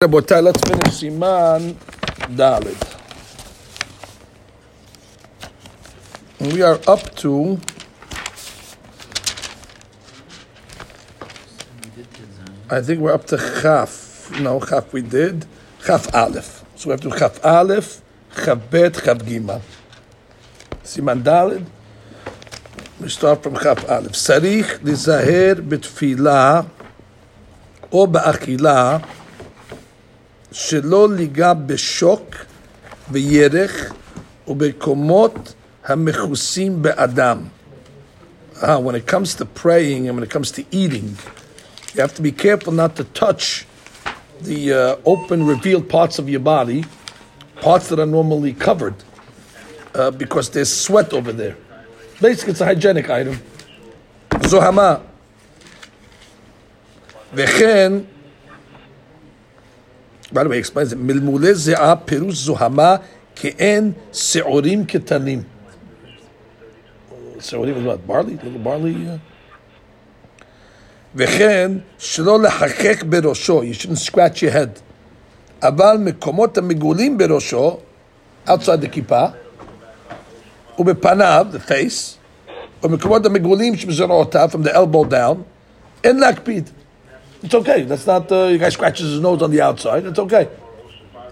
Let's finish Siman Dalid. We are up to. I think we're up to Chaf. No, Chaf we did. Chaf Aleph. So we have to Chaf Aleph, Chaf Bet, Chaf Gima. Siman Dalid. We start from Chaf Aleph. Sarich, Lizahir, Bitfila, O Ba'akila. שלא ליגע בשוק וירך ובקומות המכוסים באדם. Ah, when it comes to praying and when it comes to eating, you have to be careful not to touch the uh, open, revealed parts of your body, parts that are normally covered, uh, because there's sweat over there. Basically, it's a hygienic item. Zohama. וכן, by the way, explains it, מלמולי זיעה פירוש זוהמה כאין שעורים קטנים. שעורים is what? barley? little barley? וכן, שלא לחכך בראשו, you shouldn't scratch your head. אבל מקומות המגולים בראשו, outside the כיפה, ובפניו, the face, ומקומות המגולים שבזרועותיו, from the elbow down, אין להקפיד. It's okay. That's not uh, the guy scratches his nose on the outside. It's okay.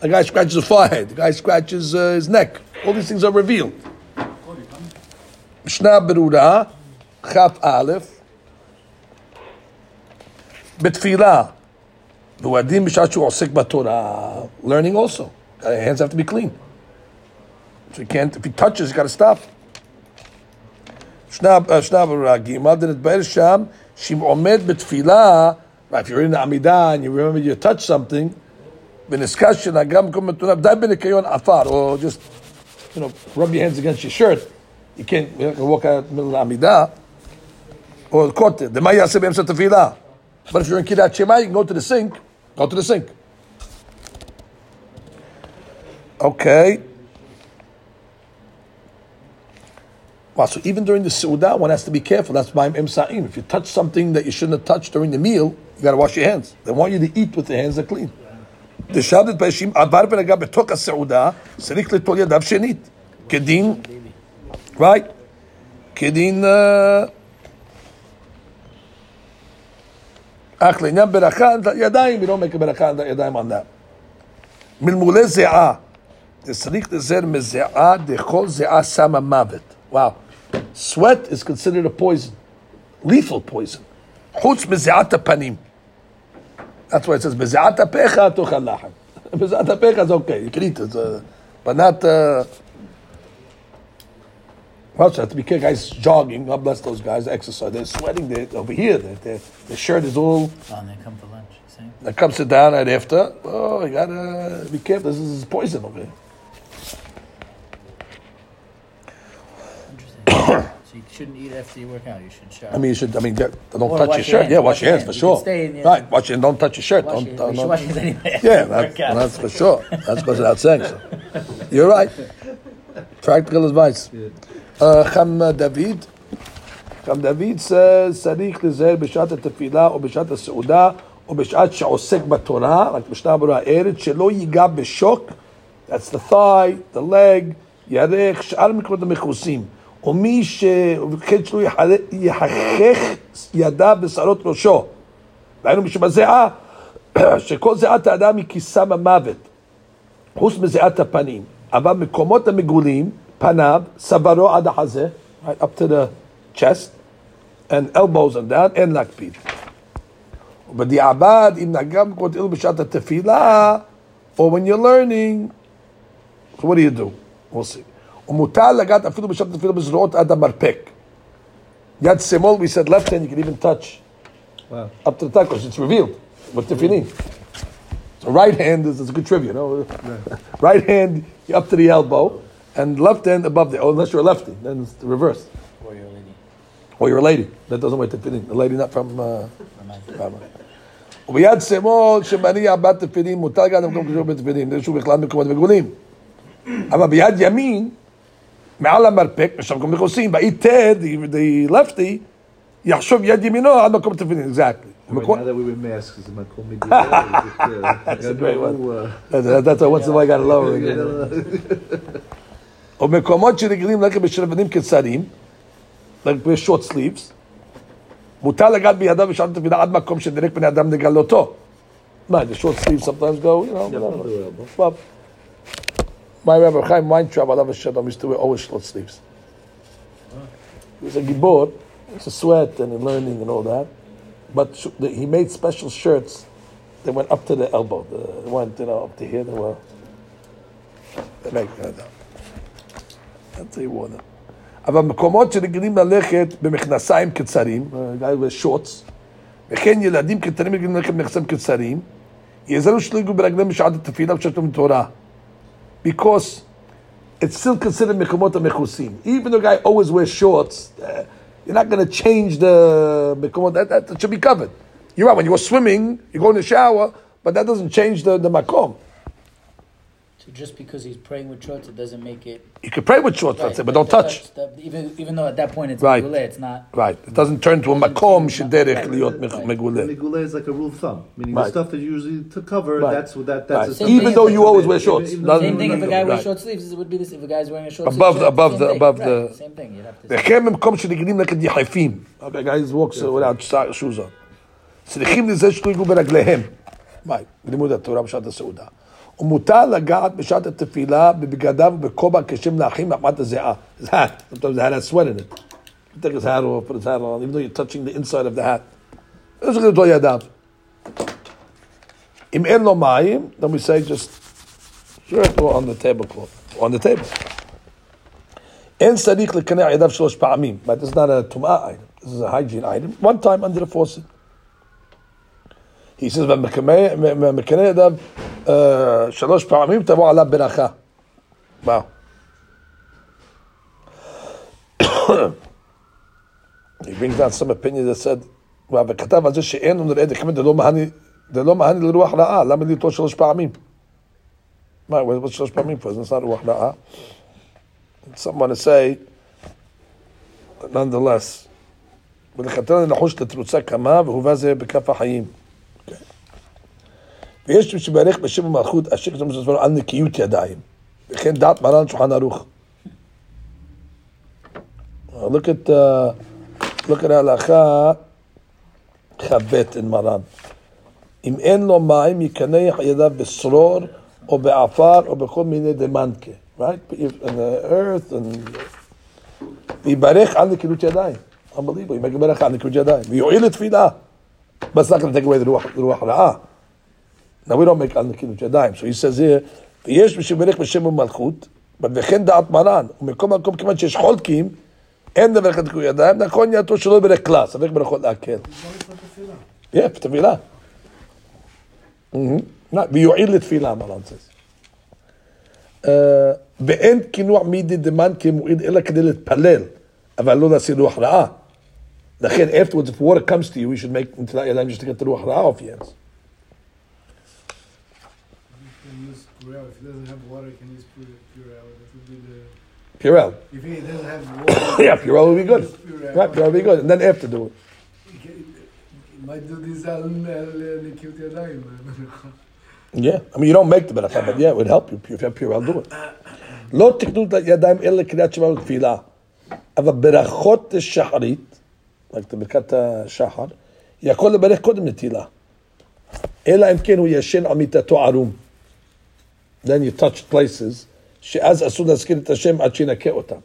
The guy scratches his forehead. The guy scratches uh, his neck. All these things are revealed. Mishnah Berura, Chaf Aleph, Betfilah, V'wadim or osik b'torah. Learning also. Hands have to be clean. So you can't, if he touches, you got to stop. Shnab uh, Berura, Gimel, Denet Be'er Sham, Shim Omed betfila. right, if you're in the עמידה and you remember you touch something, ונזכר שנהגם מקום מתונה, די בניקיון עפר, or just, you know, rub your hands against your shirt, you can't, you can walk out in the middle of העמידה, or קוטר, דמה יעשה באמצע תפילה? But if you're in קריאת שמע, you can go to the sink, go to the sink. Okay. Wow, so even during the Su'udah, one has to be careful. That's why I'm Sa'im. If you touch something that you shouldn't have touched during the meal, you got to wash your hands. They want you to eat with the hands that are clean. דשבת באשים עבר ונגע בתוך הסעודה, צריך לטול ידיו שנית. כדין, right? כדין... uh, אך לעניין ברכה, ידיים, we don't make a ברכה on the ידיים on that. מלמולי זיעה, צריך לזר מזיעה דכל זיעה שמה מוות. Wow. Sweat is considered a poison, lethal poison. Chutz mezeata panim. That's why it says mezeata pecha tochal. Mezeata pecha is okay. You can eat it, uh, but not. Uh, well, so be careful. Guys jogging. God bless those guys. Exercise. They're sweating. They're over here. Their their shirt is all. Oh, and they come for lunch. See? They come sit down right after. Oh, you gotta be careful. This is poison over here. you shouldn't eat after you work out. You should shower. I mean, you should. I mean, get, don't Or touch your wash your shirt. hands, Yeah, wash your hands for You sure. can stay in your- right, wash your don't touch your shirt. Wash don't, your- don't, you should don't- wash it anyway. Yeah, Work that's, out. that's for sure. That's goes without saying. So. You're right. Practical advice. Uh, Cham uh, David. Cham David says, צריך להיזהר בשעת התפילה או בשעת הסעודה או בשעת שעוסק בתורה, רק משנה ברורה הארץ, שלא ייגע בשוק, that's the thigh, the leg, ירך, שאר המקומות המכוסים. ומי ש... וכן שלא יחל- יחכך ידיו בשערות ראשו. והיינו משבזיעה, שכל זיעת האדם היא כיסם המוות. חוץ מזיעת הפנים. אבל מקומות המגולים, פניו, צווארו עד החזה, right up to the chest, and elbows and down, אין להקפיד. ובדיעבד, אם נגע במקומות אלו בשעת התפילה, or when you're learning, so what do you do? We'll see. ומותר לגעת אפילו בשעת התפילה בזרועות עד המרפק. יד שמאל, we said left hand, you can even touch Wow. up to the tacos. It's revealed with tefillin. So right hand is, is a good trivia, you know. right hand you're up to the elbow, and left hand above the. Oh, unless you're a lefty, then it's the reverse. Or your lady. Or you're a lady. That doesn't wear tefillin. The lady not from. Uh, Reminds me. וביד שמאל שמניע בת תפילין, מותר גם למקום קשור בתפילין, זה שהוא בכלל מקומות מגולים. אבל ביד ימין, מעל המרפק, יש שם מקום מכוסים, באי תד, the lefty, יחשוב יד ימינו עד מקום תפילין, exactly. Right What- now that we wear masks, is it Makom Midiyah? That's a great one. uh, That- That's why once in a while I got to lower again. או מקומות שרגילים ללכת בשרבנים קצרים, like בשort sleeves, מותר לגעת בידיו בשעת התפילה עד מקום שדרק בני אדם לגלותו. מה, the short sleeves sometimes go, you know, whatever. Well, my Rabbi Chaim Weintraub, עליו השלום, used to wear always short sleeves. He was a gibor, it's a sweat and learning and all that, but sh- the- he made special shirts that went up to the elbow, the, went, you know, up to here, they were, they make that up. That's he wore them. אבל מקומות שרגילים ללכת במכנסיים קצרים, guy with shorts, וכן ילדים קטנים רגילים ללכת במכנסיים קצרים, יזהרו שלא יגעו ברגליהם בשעת התפילה ובשעת תורה. because it's still considered mekomot mechusim. Even the guy always wears shorts, uh, you're not going to change the mekomot. That, that, that, should be covered. You're right. When you go swimming, you go in the shower, but that doesn't change the the makom. So just because he's praying with shorts, it doesn't make it. You can pray with shorts, let's say, but don't touch. the- even even though at that point it's Right. meguleh, it's not. Right. It doesn't turn to a Doesn't makom change, shederech right, liot right. meguleh. Nigula is like a rule of thumb, meaning Right. the stuff that you usually to cover. Right. That's what that. Right. That's the Same stuff Even thing though if you it's- always wear shorts. Even- doesn't- Same thing if a guy wears right. short sleeves, it would be this. If a guy's wearing a short Above sleeve the- shirt, above same the- thing. above Right, the- same thing. You'd have to. וכן במקום שרגילים ללכת יחפים. Okay, guys walks without shoes on. צריכים לזה שלא יגעו ברגליהם. מה? בלימוד התורה בשעת הסעודה. ומותר לגעת בשעת התפילה בבגדיו ובכובע כשם לאחים מחמת הזיעה. His hat. Sometimes the hat has sweat in it. He take his hat off, put his hat on, even though you're touching the inside of the hat. יש לך אותו ידיו. אם אין לו מים, then we say just shirt or on the tablecloth, on the table. אין צריך לקנע ידיו שלוש פעמים, but this is not a טומאה item, this is a hygiene item, one time under the faucet. He says, ומקנע ידיו uh, שלוש פעמים, תבוא עליו ברכה. He brings down some opinion that said, וכתב על זה שאין לנו דקמא דלא מהני, דלא מהני לרוח רעה, למה לטעות שלוש פעמים? מה, what's שלוש פעמים for? It's not רוח רעה. Someone say, nonetheless, לנחוש את התרוצה כמה, והובא זה בכף החיים. ויש מי שברך בשם המלכות, אשר כתוב בספרו על נקיות ידיים. וכן דעת מרן שולחן ערוך. Look at, uh, look at ההלכה כ"ב in מרן. אם אין לו מים, יקנח ידיו בשרור, או בעפר, או בכל מיני דמנקה. Right? In the earth, and... ויברך על נקילות ידיים. Unbelievable. יברך על נקילות ידיים. ויועיל לתפילה. But it's not going to take away the רוח, the רוח רעה. Now we don't make על נקילות ידיים. So he says here, ויש מי שברך בשם ומלכות, וכן דעת מרן, ומכל מקום כמעט שיש חולקים, אין לברך על נקילות ידיים, נכון יעתו שלא יברך כלל, ספק ברכות להקל. Yeah, תפילה. Mhm. ויועיל לתפילה, מרן says. אה, ואין קינוח מידי דמן כמועיל אלא כדי להתפלל, אבל לא להשיא רוח רעה. לכן, afterwards, if water comes to you, you should make נטילת ידיים just to get the רוח רעה off your hands. You can use Purell. If he doesn't have water, you can use Pure- Purell. That would be the. Purell. If he doesn't have water, Yeah, Purell will be good. use Purell. Right, Purell will be good. And then after do it. He can- he might do this על על נקיות ידיים. Yeah. I mean, you don't make the ברכה, but yeah, it would help you. If you have Purell, do it. לא תקנו את הידיים אלא לקריאת שמע ותפילה. אבל ברכות שחרית, רק את ברכת השחר, יכול לברך קודם נטילה. אלא אם כן הוא ישן על מיטתו ערום. Then you touch places שאז אסור להזכיר את השם עד שינקה אותם.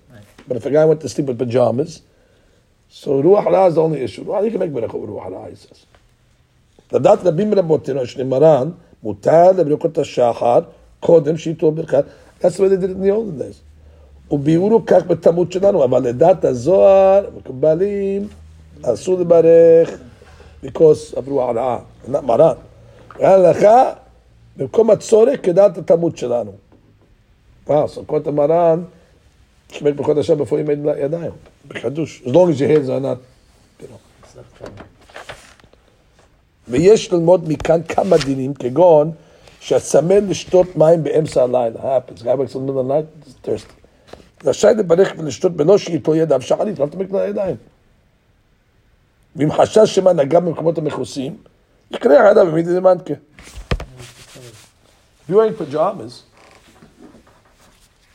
But if a guy went to sleep with pajamas, so רוח רעה is the only issue. Well, you can make ברכות ברוח רעה, he says. לדעת רבים רבותינו שנאמרן, מותר לברכות השחר קודם שייתו ברכת. That's the way they did it in the olden days. וביאורו כך בתלמוד שלנו, אבל לדעת הזוהר, מקובלים, אסור לברך, because of רוח רעה, not מרן. ההלכה, במקום הצורך, כדעת התלמוד שלנו. וואו, סוכות המרן, שמת ברכות השם בפור ימי ידיים, בחידוש. As long as your hands are not. ויש ללמוד מכאן כמה דינים, כגון שהצמא לשתות מים באמצע הלילה. happens, guy wakes up in the night, is. רשאי לברך ולשתות בלא שאיתו ידיו שחרית, לא תמק לידיים. ואם חשש שמא נגע במקומות המכוסים, יקרא עליו במידי דמנקה. You're wearing pajamas,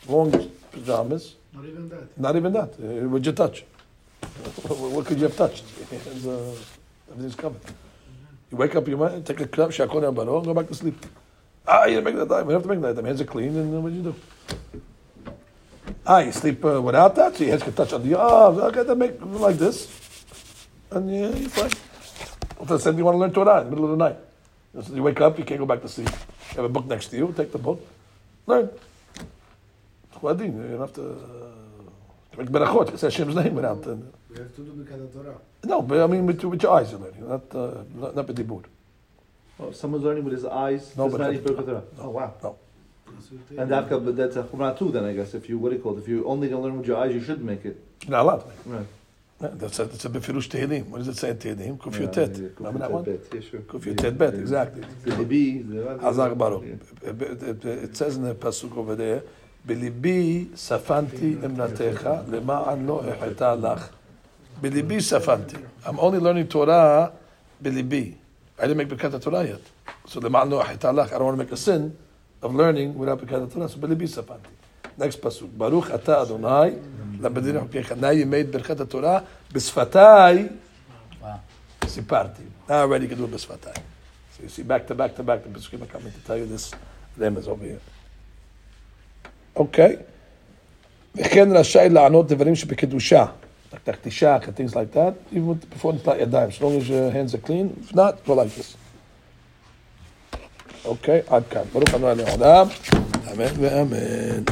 long pajamas, Not even that. not even that, uh, what'd you touch? What could you have touched? Uh, everything's covered. You wake up, you might take a crap, shakon and baro, and go back to sleep. Ah, you didn't make that time. You have to make that time. Hands are clean, and then what do you do? Ah, you sleep uh, without that, so your hands can touch on the arms. Okay, then make like this, and yeah, you're fine. Well, then you want to learn Torah in the middle of the night. So you wake up, you can't go back to sleep. You have a book next to you, take the book, learn. Chuadin, you don't have to uh, make berachot, say Hashem's name without. Uh, We have to do Birkat Torah. no, but I mean with, with your eyes you're learning, not uh, not, not with the board. Oh, someone's learning with his eyes. No, does but not that's- need Birkat Torah. Oh wow. No. So you take- And Dafka, but that's a chumrah too. Then I guess if you what do you call it? If you only gonna learn with your eyes, you should make it. You're not allowed. Right. Yeah, that's a, that's a befirush Tehillim. What does it say in Tehillim? Kuf Yeah, Yotet. yeah, Remember that one? Bet. Yeah, sure. Kuf Yeah, Yotet Bet, yeah. exactly. The Libi, the- Hazak Baruch. Yeah. It- it- It says in the pasuk over there, בליבי ספנתי אמנתך למען לא אחטא לך. בליבי ספנתי. I'm only learning Torah בליבי. I didn't make Birkat Torah yet. So למען לא אחטא לך, I don't want to make a sin of learning without Birkat Torah. So בליבי ספנתי. Next pasuk. ברוך אתה אדוני, למדינים חוקיך. Now you made ברכת התורה בשפתיי Wow. סיפרתי. Now already you can do it בשפתיי. So you see back to back to back, the pasukim are coming to tell you this רמז over here. אוקיי. וכן רשאי לענות דברים שבקדושה. like תחתישה, things like that, even with- before נטלת ידיים, as long as your hands are clean, if not, go like this. אוקיי, עד כאן. ברוך ה' לעולם, אמן ואמן.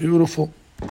Beautiful.